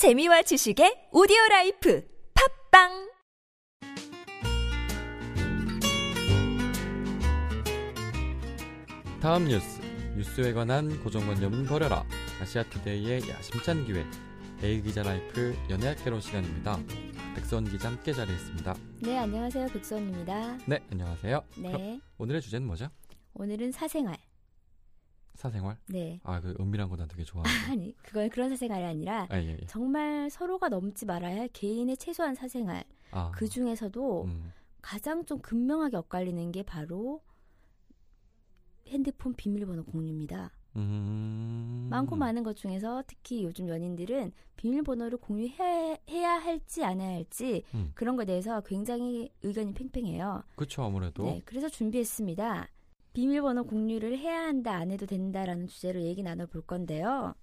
재미와 지식의 오디오 life 팟빵 다음 뉴스 뉴스에 관한 고정관념은 버려라 아시아투데이의 야심찬 기획 A 기자 life 연애학개론 시간입니다 백선 기자 함께 자리했습니다 네, 안녕하세요. 백선입니다. 네 안녕하세요 네. 오늘의 주제는 뭐죠? 오늘은 사생활. 사생활 네. 아 그 은밀한 거난 되게 좋아하는데 아니, 그건 그런 사생활이 아니라 아, 예, 예. 정말 서로가 넘지 말아야 할 개인의 최소한 사생활. 아, 그 중에서도 음, 가장 좀 극명하게 엇갈리는 게 바로 핸드폰 비밀번호 공유입니다. 음, 많고 많은 것 중에서 특히 요즘 연인들은 비밀번호를 공유해야 할지 안 해야 할지 음. 그런 거에 대해서 굉장히 의견이 팽팽해요. 그쵸 아무래도 네, 그래서 준비했습니다. 비밀번호 공유를 해야 한다, 안 해도 된다라는 주제로 얘기 나눠볼 건데요.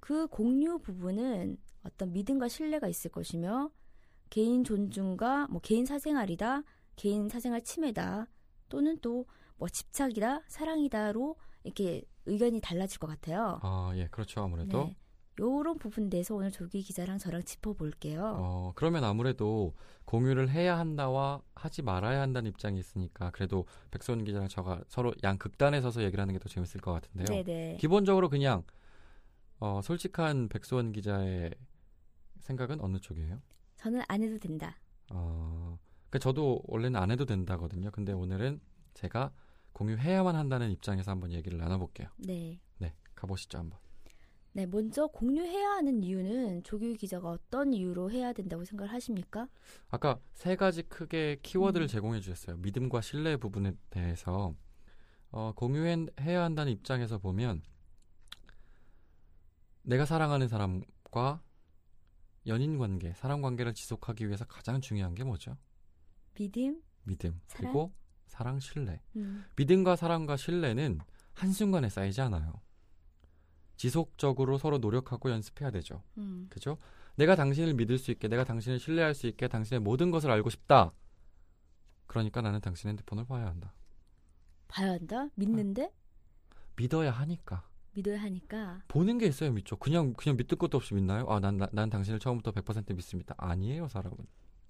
그 공유 부분은 어떤 믿음과 신뢰가 있을 것이며 개인 존중과 뭐 개인 사생활이다, 개인 사생활 침해다, 또는 또 뭐 집착이다, 사랑이다로 이렇게 의견이 달라질 것 같아요. 아 예 그렇죠 아무래도 네. 요런 부분에 대해서 오늘 조기 기자랑 저랑 짚어볼게요. 어, 그러면 아무래도 공유를 해야 한다와 하지 말아야 한다는 입장이 있으니까 그래도 백선 기자랑 저가 서로 양 극단에 서서 얘기를 하는 게 더 재밌을 것 같은데요. 네네. 기본적으로 그냥 어, 솔직한 백수원 기자의 생각은 어느 쪽이에요? 저는 안 해도 된다. 어, 그 저도 원래는 안 해도 된다거든요. 근데 오늘은 제가 공유해야만 한다는 입장에서 한번 얘기를 나눠볼게요. 네. 네, 가보시죠 한번. 네, 먼저 공유해야 하는 이유는 조규 기자가 어떤 이유로 해야 된다고 생각을 하십니까? 아까 세 가지 크게 키워드를 음. 제공해 주셨어요. 믿음과 신뢰 부분에 대해서 어, 공유해야 한다는 입장에서 보면 내가 사랑하는 사람과 연인 관계, 사람 관계를 지속하기 위해서 가장 중요한 게 뭐죠? 믿음? 믿음 사랑? 그리고 사랑, 신뢰. 음, 믿음과 사랑과 신뢰는 한순간에 쌓이지 않아요. 지속적으로 서로 노력하고 연습해야 되죠. 음. 그죠? 내가 당신을 믿을 수 있게, 내가 당신을 신뢰할 수 있게, 당신의 모든 것을 알고 싶다. 그러니까 나는 당신 핸드폰을 봐야 한다. 봐야 한다? 믿는데? 믿어야 하니까. 믿어야 하니까. 보는 게 있어요, 믿죠. 그냥 그냥 믿을 것도 없이 믿나요? 아, 난, 난, 난 당신을 처음부터 100% 믿습니다. 아니에요, 사람은.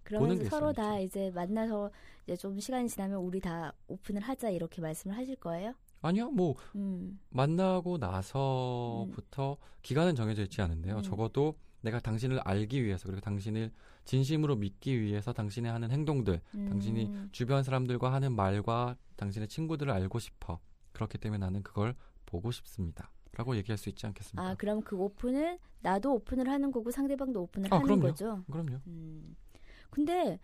그러면서 게 서로 있어요, 다? 이제 만나서 이제 좀 시간이 지나면 우리 다 오픈을 하자 이렇게 말씀을 하실 거예요? 아니요, 뭐 음. 만나고 나서부터 기간은 정해져 있지 않은데요. 음. 적어도 내가 당신을 알기 위해서 그리고 당신을 진심으로 믿기 위해서 당신의 하는 행동들, 당신이 음. 주변 사람들과 하는 말과 당신의 친구들을 알고 싶어. 그렇기 때문에 나는 그걸 보고 싶습니다. 라고 얘기할 수 있지 않겠습니까? 아, 그럼 그 오픈은 나도 오픈을 하는 거고 상대방도 오픈을 아, 하는 그럼요. 거죠? 그럼요. 음. 근데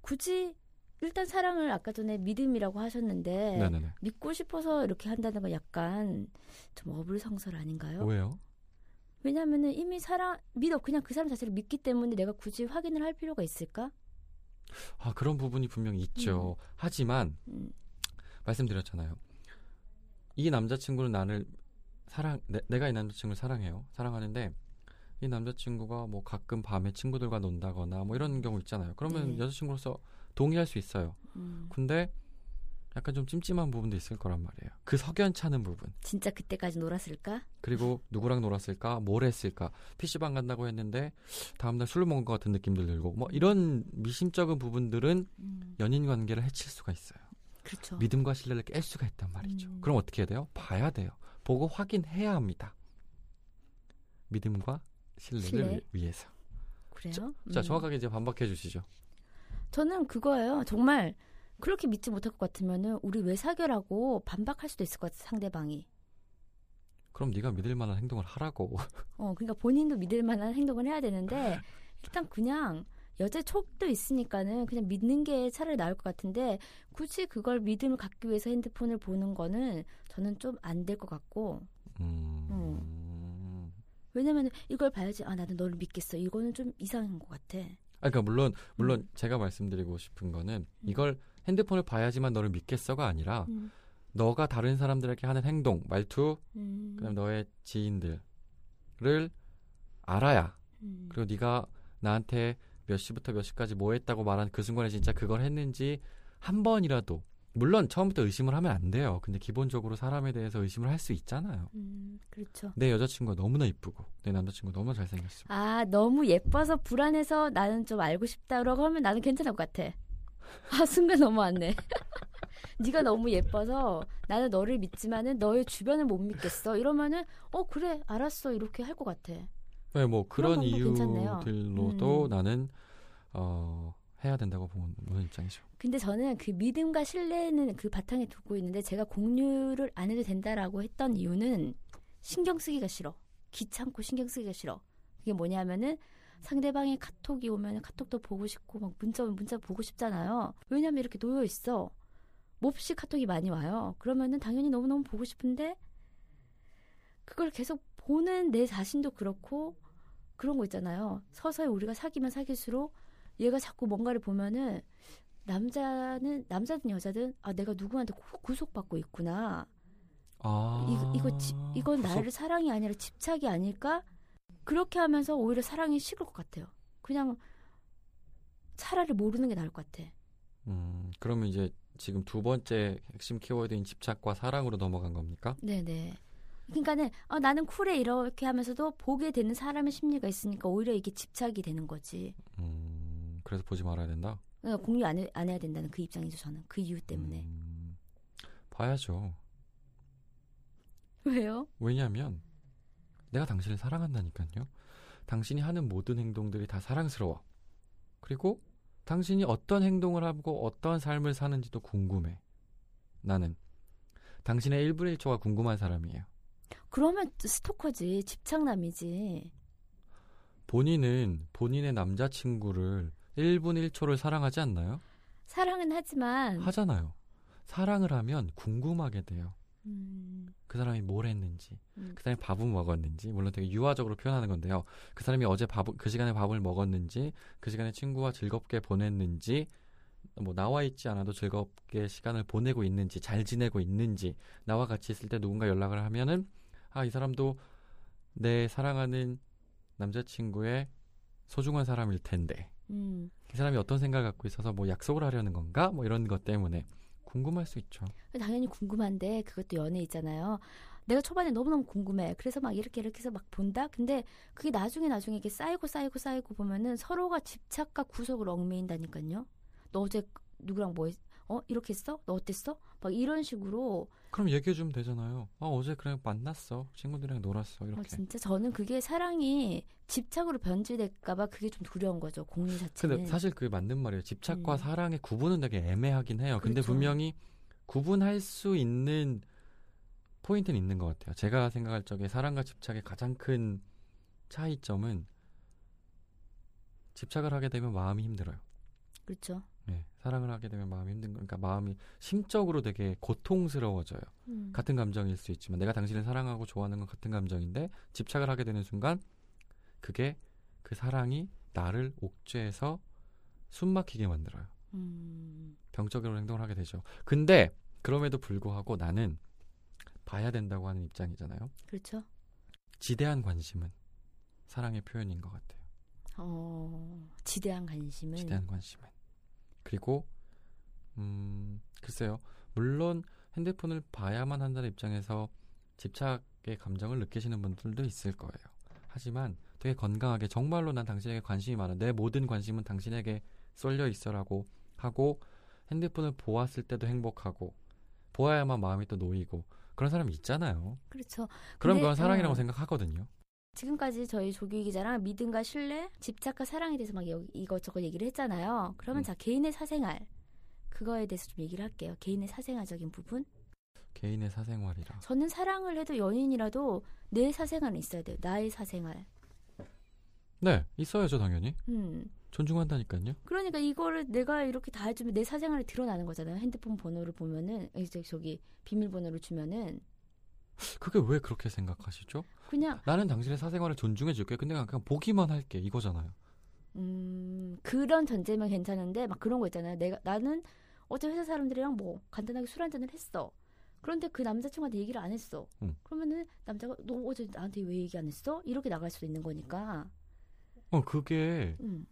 굳이 일단 사랑을 아까 전에 믿음이라고 하셨는데 네네네. 믿고 싶어서 이렇게 한다는 건 약간 좀 어불성설 아닌가요? 왜요? 왜냐하면은 이미 사랑 믿어 그냥 그 사람 자체를 믿기 때문에 내가 굳이 확인을 할 필요가 있을까? 아, 그런 부분이 분명히 있죠. 하지만 음, 말씀드렸잖아요. 이 남자친구는 나를 사랑, 내, 가이 남자친구를 사랑해요. 사랑하는데 이 남자친구가 뭐 가끔 밤에 친구들과 논다거나 뭐 이런 경우 있잖아요. 그러면 네. 여자친구로서 동의할 수 있어요. 음. 근데 약간 좀 찜찜한 부분도 있을 거란 말이에요. 그 석연찮은 부분. 진짜 그때까지 놀았을까? 그리고 누구랑 놀았을까? 뭘 했을까? PC방 간다고 했는데 다음날 술 먹은 것 같은 느낌들 들고 뭐 이런 미심쩍은 부분들은 음, 연인 관계를 해칠 수가 있어요. 그렇죠. 믿음과 신뢰를 깰 수가 있단 말이죠. 음. 그럼 어떻게 해야 돼요? 봐야 돼요. 보고 확인해야 합니다. 믿음과 신뢰를 신뢰? 위- 위해서. 그래요? 자, 음. 정확하게 이제 반박해 주시죠. 저는 그거예요. 정말 그렇게 믿지 못할 것 같으면은 우리 왜 사귀라고 반박할 수도 있을 것 같아 상대방이. 그럼 네가 믿을 만한 행동을 하라고. 어, 그러니까 본인도 믿을 만한 행동을 해야 되는데 일단 그냥 여자 촉도 있으니까는 그냥 믿는 게 차라리 나을 것 같은데 굳이 그걸 믿음을 갖기 위해서 핸드폰을 보는 거는 저는 좀 안 될 것 같고 음. 왜냐면 이걸 봐야지 아 나는 너를 믿겠어 이거는 좀 이상한 것 같아. 아, 그러니까 물론 물론 제가 말씀드리고 싶은 거는 이걸 핸드폰을 봐야지만 너를 믿겠어가 아니라 음, 너가 다른 사람들에게 하는 행동, 말투, 음, 그다음 너의 지인들을 알아야. 음, 그리고 네가 나한테 몇 시부터 몇 시까지 뭐 했다고 말한 그 순간에 진짜 그걸 했는지 한 번이라도 물론 처음부터 의심을 하면 안 돼요. 근데 기본적으로 사람에 대해서 의심을 할 수 있잖아요. 음, 그렇죠. 내 여자친구가 너무나 이쁘고 내 남자친구가 너무 잘생겼어. 아, 너무 예뻐서 불안해서 나는 좀 알고 싶다라고 하면 나는 괜찮을 것 같아. 아, 순간 넘어왔네. 네가 너무 예뻐서 나는 너를 믿지만은 너의 주변을 못 믿겠어. 이러면은 어 그래 알았어 이렇게 할 것 같아. 네, 뭐 그런 그런. 이유들로도 음. 나는 어 해야 된다고 보는, 입장이죠. 근데 저는 그 믿음과 신뢰는 그 바탕에 두고 있는데 제가 공유를 안 해도 된다라고 했던 이유는 신경 쓰기가 싫어. 귀찮고 신경 쓰기가 싫어. 그게 뭐냐면은 상대방의 카톡이 오면 카톡도 보고 싶고 막 문자 오면 문자 보고 싶잖아요. 왜냐면 이렇게 놓여 있어. 몹시 카톡이 많이 와요. 그러면은 당연히 너무너무 보고 싶은데 그걸 계속 보는 내 자신도 그렇고 그런 거 있잖아요. 서서히 우리가 사귀면 사귈수록 얘가 자꾸 뭔가를 보면은 남자는 남자든 여자든 아 내가 누구한테 구- 구속받고 있구나. 아 이거 이거 지- 이건 구속- 나를 사랑이 아니라 집착이 아닐까? 그렇게 하면서 오히려 사랑이 식을 것 같아요. 그냥 차라리 모르는 게 나을 것 같아. 음, 그러면 이제 지금 두 번째 핵심 키워드인 집착과 사랑으로 넘어간 겁니까? 네네. 그러니까는 어, 나는 쿨해 이렇게 하면서도 보게 되는 사람의 심리가 있으니까 오히려 이게 집착이 되는 거지. 음, 그래서 보지 말아야 된다. 그러니까 공유 안, 해, 안 해야 된다는 그 입장이죠 저는 그 이유 때문에. 음, 봐야죠. 왜요? 왜냐하면 내가 당신을 사랑한다니까요. 당신이 하는 모든 행동들이 다 사랑스러워. 그리고 당신이 어떤 행동을 하고 어떤 삶을 사는지도 궁금해. 나는 당신의 1분 1초가 궁금한 사람이에요. 그러면 스토커지 집착남이지. 본인은 본인의 남자친구를 1분 1초를 사랑하지 않나요? 사랑은 하지만 하잖아요. 사랑을 하면 궁금하게 돼요. 음, 그 사람이 뭘 했는지, 음. 그 사람이 밥은 먹었는지, 물론 되게 유화적으로 표현하는 건데요. 그 사람이 어제 밥, 그 시간에 밥을 먹었는지, 그 시간에 친구와 즐겁게 보냈는지, 뭐 나와 있지 않아도 즐겁게 시간을 보내고 있는지, 잘 지내고 있는지, 나와 같이 있을 때 누군가 연락을 하면은 아, 이 사람도 내 사랑하는 남자친구의 소중한 사람일 텐데, 음. 이 사람이 어떤 생각을 갖고 있어서 뭐 약속을 하려는 건가? 뭐 이런 것 때문에 궁금할 수 있죠. 당연히 궁금한데 그것도 연애 있잖아요. 내가 초반에 너무너무 궁금해. 그래서 막 이렇게 이렇게 해서 막 본다. 근데 그게 나중에 나중에 이렇게 쌓이고 쌓이고 쌓이고 보면은 서로가 집착과 구속을 얽매인다니까요. 너 어제 누구랑 뭐 했, 어 이렇게 했어? 너 어땠어? 막 이런 식으로 그럼 얘기해 주면 되잖아요. 아, 어제 그냥 만났어. 친구들이랑 놀았어. 어, 이렇게. 진짜 저는 그게 사랑이 집착으로 변질될까 봐 그게 좀 두려운 거죠. 공유 자체는. 근데 사실 그게 맞는 말이에요. 집착과 음. 사랑의 구분은 되게 애매하긴 해요. 근데 그렇죠. 분명히 구분할 수 있는 포인트는 있는 것 같아요. 제가 생각할 적에 사랑과 집착의 가장 큰 차이점은 집착을 하게 되면 마음이 힘들어요. 그렇죠. 네, 사랑을 하게 되면 마음이 힘든 거. 그러니까 마음이 심적으로 되게 고통스러워져요. 음. 같은 감정일 수 있지만 내가 당신을 사랑하고 좋아하는 건 같은 감정인데 집착을 하게 되는 순간 그게 그 사랑이 나를 옥죄해서 숨 막히게 만들어요. 음. 병적으로 행동을 하게 되죠. 근데 그럼에도 불구하고 나는 봐야 된다고 하는 입장이잖아요. 그렇죠. 지대한 관심은 사랑의 표현인 것 같아요. 어, 지대한 관심은 지대한 관심은. 그리고 음 글쎄요. 물론 핸드폰을 봐야만 한다는 입장에서 집착의 감정을 느끼시는 분들도 있을 거예요. 하지만 되게 건강하게 정말로 난 당신에게 관심이 많아. 내 모든 관심은 당신에게 쏠려 있어라고 하고 핸드폰을 보았을 때도 행복하고 보아야만 마음이 또 놓이고 그런 사람이 있잖아요. 그렇죠. 그럼 그건 사랑이라고 어. 생각하거든요. 지금까지 저희 조규 기자랑 믿음과 신뢰, 집착과 사랑에 대해서 막 여기 이것저것 얘기를 했잖아요. 그러면 음. 자 개인의 사생활 그거에 대해서 좀 얘기를 할게요. 개인의 사생활적인 부분. 개인의 사생활이라. 저는 사랑을 해도 연인이라도 내 사생활은 있어야 돼요. 나의 사생활. 네, 있어야죠 당연히. 음. 존중한다니까요. 그러니까 이거를 내가 이렇게 다 해주면 내 사생활이 드러나는 거잖아요. 핸드폰 번호를 보면은 이제 저기 비밀번호를 주면은 그게 왜 그렇게 생각하시죠? 그냥 나는 당신의 사생활을 존중해 줄게. 근데 그냥, 보기만 할게. 이거잖아요. 음 그런 전제면 괜찮은데 막 그런 거 있잖아요. 내가 나는 어제 회사 사람들이랑 뭐 간단하게 술 한잔을 했어. 그런데 그 남자친구한테 얘기를 안 했어. 응. 그러면은 남자가 너 어제 나한테 왜 얘기 안 했어? 이렇게 나갈 수도 있는 거니까. 어, 그게 음.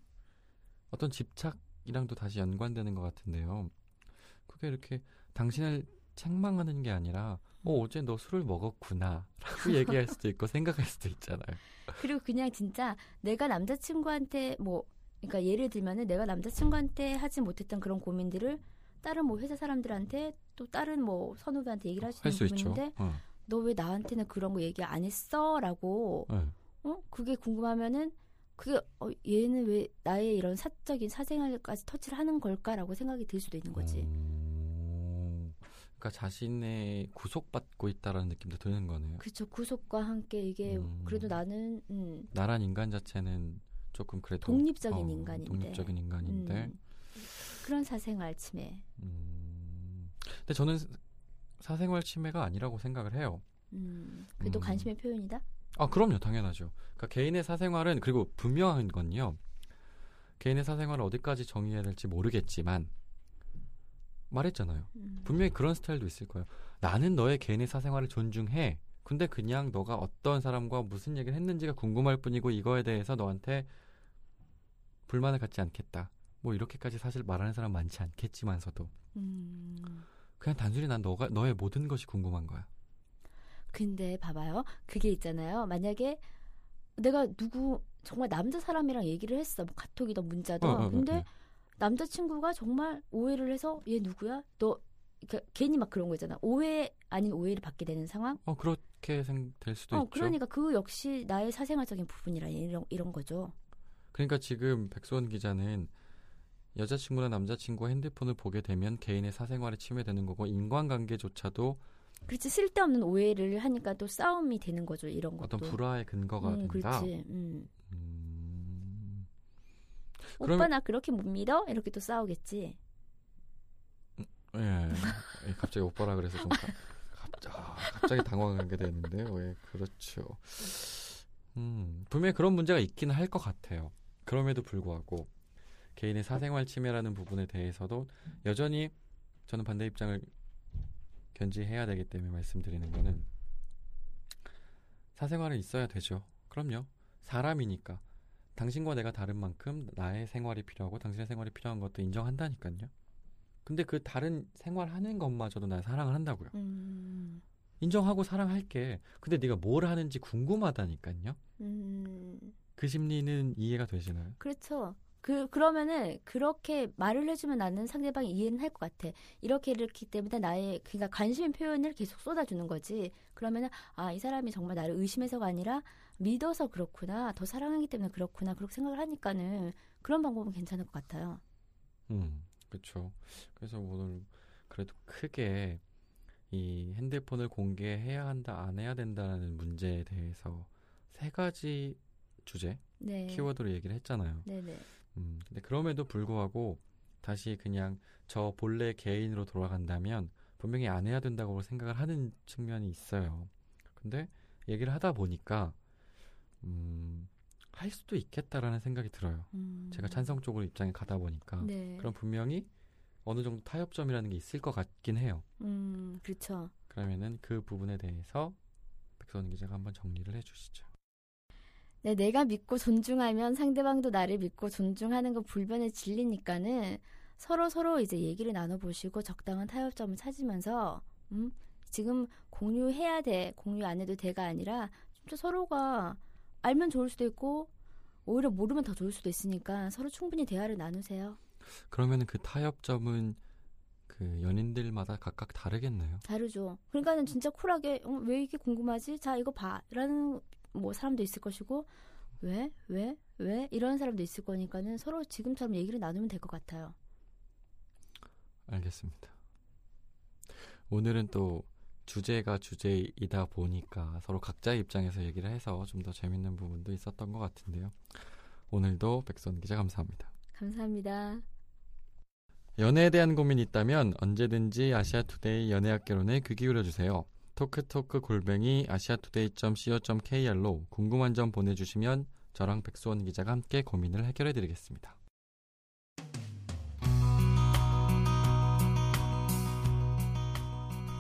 어떤 집착이랑도 다시 연관되는 것 같은데요. 그게 이렇게 당신을 책망하는 게 아니라 어 어제 너 술을 먹었구나 라고 얘기할 수도 있고 생각할 수도 있잖아요. 그리고 그냥 진짜 내가 남자친구한테 뭐 그러니까 예를 들면은 내가 남자친구한테 하지 못했던 그런 고민들을 다른 뭐 회사 사람들한테 또 다른 뭐 선후배한테 얘기를 할수할 있는. 부분인데 어. 너왜 나한테는 그런 거 얘기 안 했어 라고 네. 어 그게 궁금하면은 그게 어, 얘는 왜 나의 이런 사적인 사생활까지 터치를 하는 걸까라고 생각이 들 수도 있는 거지. 오. 그러니까 자신의 구속받고 있다라는 느낌도 드는 거네요. 그쵸 구속과 함께 이게 음. 그래도 나는 음, 나란 인간 자체는 조금 그래도 독립적인 어, 인간인데. 독립적인 인간인데. 음, 그런 사생활 침해. 음. 근데 저는 사생활 침해가 아니라고 생각을 해요. 음, 그래도 음. 관심의 표현이다. 아, 그럼요. 당연하죠. 그러니까 개인의 사생활은 그리고 분명한 건요. 개인의 사생활을 어디까지 정의해야 될지 모르겠지만 말했잖아요. 음. 분명히 그런 스타일도 있을 거예요. 나는 너의 개인의 사생활을 존중해. 근데 그냥 너가 어떤 사람과 무슨 얘기를 했는지가 궁금할 뿐이고 이거에 대해서 너한테 불만을 갖지 않겠다. 뭐 이렇게까지 사실 말하는 사람 많지 않겠지만서도 음. 그냥 단순히 난 너가 너의 모든 것이 궁금한 거야. 근데 봐봐요. 그게 있잖아요. 만약에 내가 누구 정말 남자 사람이랑 얘기를 했어. 뭐 카톡이든 문자든. 어, 어, 어, 근데 어. 남자친구가 정말 오해를 해서 얘 누구야? 너 그러니까 괜히 막 그런 거 있잖아. 오해 아닌 오해를 받게 되는 상황. 어 그렇게 생, 될 수도 어, 있죠. 그러니까 그 역시 나의 사생활적인 부분이라 이런 이런 거죠. 그러니까 지금 백수원 기자는 여자친구나 남자친구가 핸드폰을 보게 되면 개인의 사생활에 침해되는 거고 인간관계조차도 그렇지 쓸데없는 오해를 하니까 또 싸움이 되는 거죠. 이런 것도. 어떤 불화의 근거가 음, 된다. 그렇지. 음. 음, 오빠 그러면- 나 그렇게 못 믿어? 이렇게 또 싸우겠지. 예. 예, 갑자기 오빠라 그래서 좀 가, 갑자, 아, 갑자기 당황하게 되는데요. 예, 그렇죠. 음, 분명히 그런 문제가 있기는 할것 같아요. 그럼에도 불구하고 개인의 사생활 침해라는 부분에 대해서도 여전히 저는 반대 입장을 견지해야 되기 때문에 말씀드리는 거는 사생활은 있어야 되죠. 그럼요. 사람이니까. 당신과 내가 다른 만큼 나의 생활이 필요하고 당신의 생활이 필요한 것도 인정한다니까요. 근데 그 다른 생활하는 것마저도 난 사랑을 한다고요. 음. 인정하고 사랑할게. 근데 네가 뭘 하는지 궁금하다니까요. 음. 그 심리는 이해가 되시나요? 그렇죠. 그 그러면은 그렇게 말을 해주면 나는 상대방이 이해는 할 것 같아. 이렇게 이렇기 때문에 나의 그러니까 관심 표현을 계속 쏟아주는 거지. 그러면은 아 이 사람이 정말 나를 의심해서가 아니라 믿어서 그렇구나. 더 사랑하기 때문에 그렇구나. 그렇게 생각을 하니까는 그런 방법은 괜찮을 것 같아요. 음, 그렇죠. 그래서 오늘 그래도 크게 이 핸드폰을 공개해야 한다, 안 해야 된다는 문제에 대해서 세 가지 주제, 네. 키워드로 얘기를 했잖아요. 네네. 음, 근데 그럼에도 불구하고 다시 그냥 저 본래 개인으로 돌아간다면 분명히 안 해야 된다고 생각을 하는 측면이 있어요. 근데 얘기를 하다 보니까 음, 할 수도 있겠다라는 생각이 들어요. 음. 제가 찬성 쪽으로 입장에 가다 보니까 네. 그럼 분명히 어느 정도 타협점이라는 게 있을 것 같긴 해요. 음 그렇죠. 그러면은 그 부분에 대해서 백선 기자가 한번 정리를 해주시죠. 네, 내가 믿고 존중하면 상대방도 나를 믿고 존중하는 건 불변의 진리니까는 서로 서로 이제 얘기를 나눠보시고 적당한 타협점을 찾으면서 음, 지금 공유해야 돼, 공유 안 해도 돼가 아니라 진짜 서로가 알면 좋을 수도 있고 오히려 모르면 더 좋을 수도 있으니까 서로 충분히 대화를 나누세요. 그러면은 그 타협점은 그 연인들마다 각각 다르겠네요. 다르죠. 그러니까는 진짜 쿨하게 어, 왜 이게 궁금하지? 자 이거 봐라는 뭐 사람도 있을 것이고 왜? 왜? 왜? 이런 사람도 있을 거니까는 서로 지금처럼 얘기를 나누면 될 것 같아요. 알겠습니다. 오늘은 또 주제가 주제이다 보니까 서로 각자의 입장에서 얘기를 해서 좀 더 재밌는 부분도 있었던 것 같은데요. 오늘도 백선 기자 감사합니다. 감사합니다. 연애에 대한 고민이 있다면 언제든지 아시아투데이 연애학개론에 귀 기울여주세요. 토크토크 골뱅이 아시아투데이.co.kr로 궁금한 점 보내주시면 저랑 백수원 기자가 함께 고민을 해결해드리겠습니다.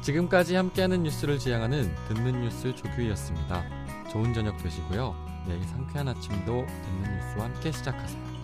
지금까지 함께하는 뉴스를 지향하는 듣는 뉴스 조규희였습니다. 좋은 저녁 되시고요. 내일 상쾌한 아침도 듣는 뉴스와 함께 시작하세요.